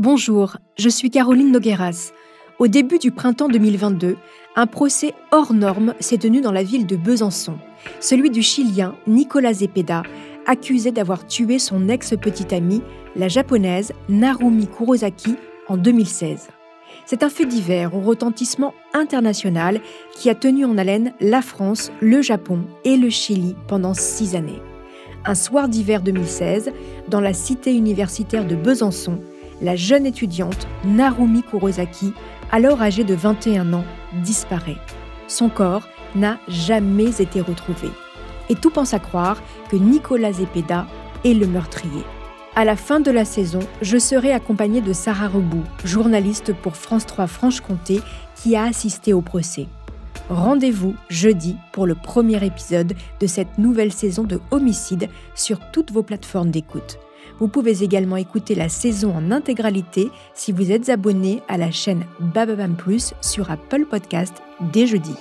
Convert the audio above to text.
Bonjour, je suis Caroline Nogueras. Au début du printemps 2022, un procès hors norme s'est tenu dans la ville de Besançon, celui du Chilien Nicolas Zepeda, accusé d'avoir tué son ex-petite amie, la japonaise Narumi Kurosaki, en 2016. C'est un fait divers au retentissement international qui a tenu en haleine la France, le Japon et le Chili pendant six années. Un soir d'hiver 2016, dans la cité universitaire de Besançon, la jeune étudiante Narumi Kurosaki, alors âgée de 21 ans, disparaît. Son corps n'a jamais été retrouvé. Et tout pense à croire que Nicolas Zepeda est le meurtrier. À la fin de la saison, je serai accompagnée de Sarah Rebout, journaliste pour France 3 Franche-Comté, qui a assisté au procès. Rendez-vous jeudi pour le premier épisode de cette nouvelle saison de Homicide sur toutes vos plateformes d'écoute. Vous pouvez également écouter la saison en intégralité si vous êtes abonné à la chaîne Bababam Plus sur Apple Podcast dès jeudi.